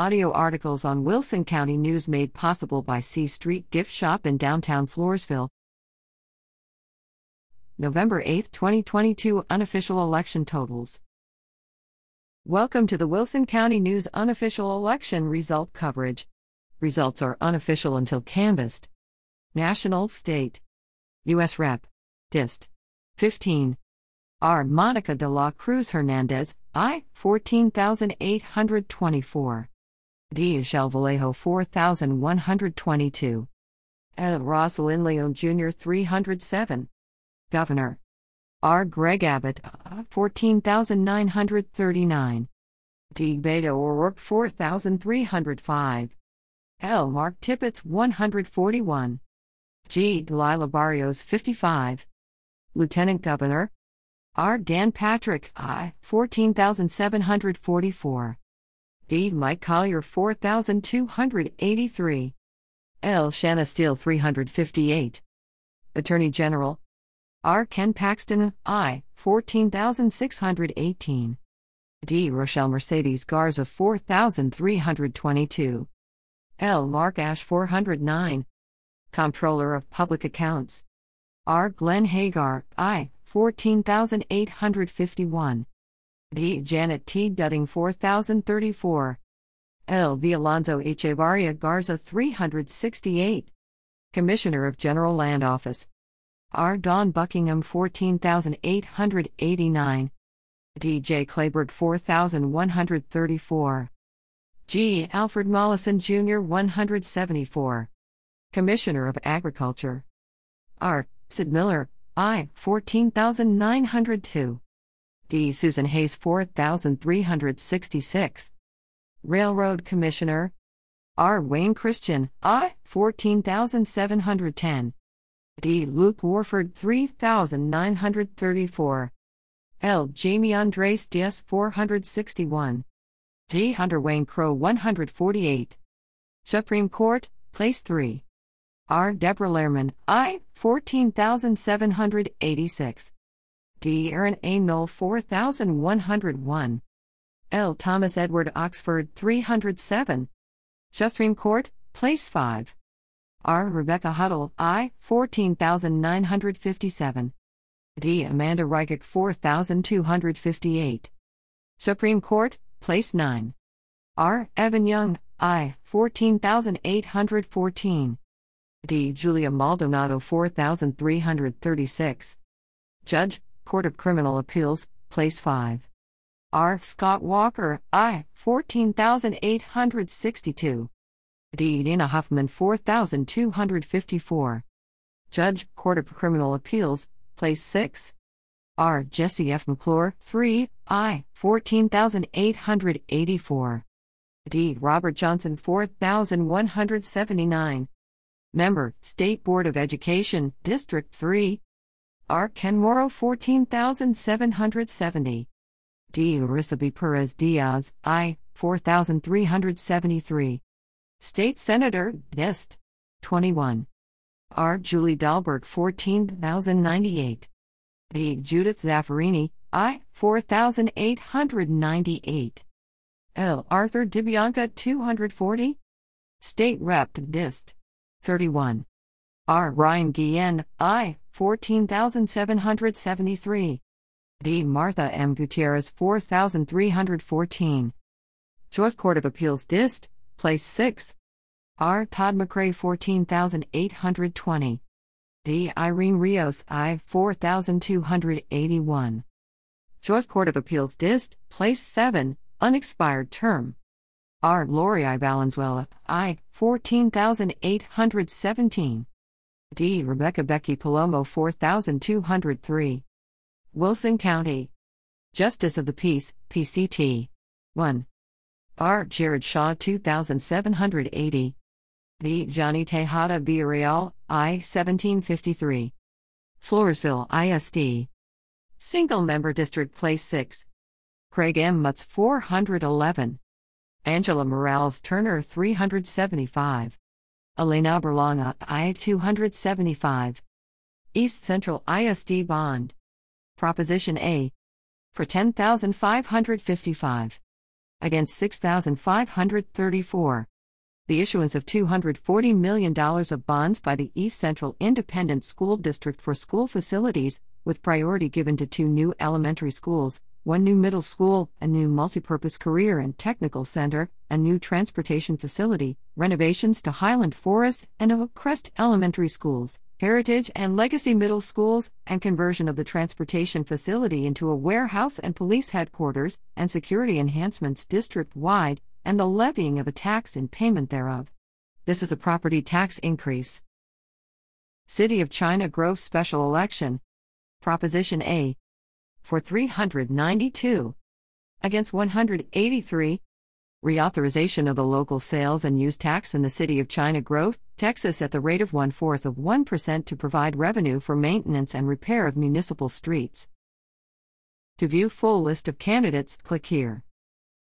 Audio articles on Wilson County News made possible by C Street Gift Shop in downtown Floresville. November 8, 2022 Unofficial Election Totals. Welcome to the Wilson County News unofficial election result coverage. Results are unofficial until canvassed. National, State, U.S. Rep. Dist. 15. R. Monica de la Cruz Hernandez, I. 14824. D. Michelle Vallejo 4122. L. Ross Lynn Leone Jr. 307. Governor. R. Greg Abbott, 14939. D. Beto O'Rourke 4305. L. Mark Tippett 141. G. Delilah Barrios 55. Lieutenant Governor. R. Dan Patrick, I. 14744. D. Mike Collier 4283. L. Shanna Steele 358. Attorney General. R. Ken Paxton, I. 14618. D. Rochelle Mercedes Garza 4322. L. Mark Ash 409. Comptroller of Public Accounts. R. Glenn Hegar, I. 14851. D. Janet T. Dudding 4034. L. V. Alonzo Echevarria Garza 368. Commissioner of General Land Office. R. Dawn Buckingham 14889. D. Jay Kleberg 4134. G. Alfred Mollison Jr. 174. Commissioner of Agriculture. R. Sid Miller, I. 14902. D. Susan Hays 4366. Railroad Commissioner. R. Wayne Christian, I. 14710. D. Luke Warford 3934. L. Jamie Andres Diez 461. D. Hunter Wayne Crow 148. Supreme Court, Place 3. R. Deborah Lehrmann, I. 14786. D. Erin A. Nowell 4101. L. Thomas Edward Oxford 307. Supreme Court, Place 5. R. Rebecca Huddle, I. 14957. D. Amanda Reichek 4258. Supreme Court, Place 9. R. Evan Young, I. 14814. D. Julia Maldonado 4336. Judge, Court of Criminal Appeals, Place 5. R. Scott Walker, I. 14862. D. Dana Huffman 4254. Judge, Court of Criminal Appeals, Place 6. R. Jesse F. McClure, 3. I. 14884. D. Robert Johnson 4179. Member, State Board of Education, District 3. R. Ken 14770. D. Urissa B. Perez Diaz, I. 4373. State Senator, Dist. 21. R. Julie Dahlberg 14098. D. Judith Zaffirini, I. 4898. L. Arthur DiBianca 240. State Rep. Dist. 31. R. Ryan Guillen, I. 14773. D. Martha M. Gutierrez 4314. Joint Court of Appeals Dist. Place 6. R. Todd McRae 14820. D. Irene Rios I. 4281. Joint Court of Appeals Dist. Place 7. Unexpired term. R. Lori I. Valenzuela, I. 14817. D. Rebecca Becky Palomo 4203. Wilson County. Justice of the Peace, PCT. 1. R. Jared Shaw 2780. D. Johnny Tejada Villarreal, I. 1753. Floresville, ISD. Single Member District Place 6. Craig M. Mutz 411. Angela Morales Turner 375. Elena Berlanga I 275. East Central ISD Bond. Proposition A. For 10,555. against 6,534. The issuance of $240 million of bonds by the East Central Independent School District for school facilities, with priority given to two new elementary schools, one new middle school, a new multipurpose career and technical center, a new transportation facility, renovations to Highland Forest and Oak Crest elementary schools, heritage and legacy middle schools, and conversion of the transportation facility into a warehouse and police headquarters, and security enhancements district wide, and the levying of a tax in payment thereof. This is a property tax increase. City of China Grove Special Election. Proposition A for 392. Against 183. Reauthorization of the local sales and use tax in the city of China Grove, Texas at the rate of one fourth of 1% to provide revenue for maintenance and repair of municipal streets. To view full list of candidates, click here.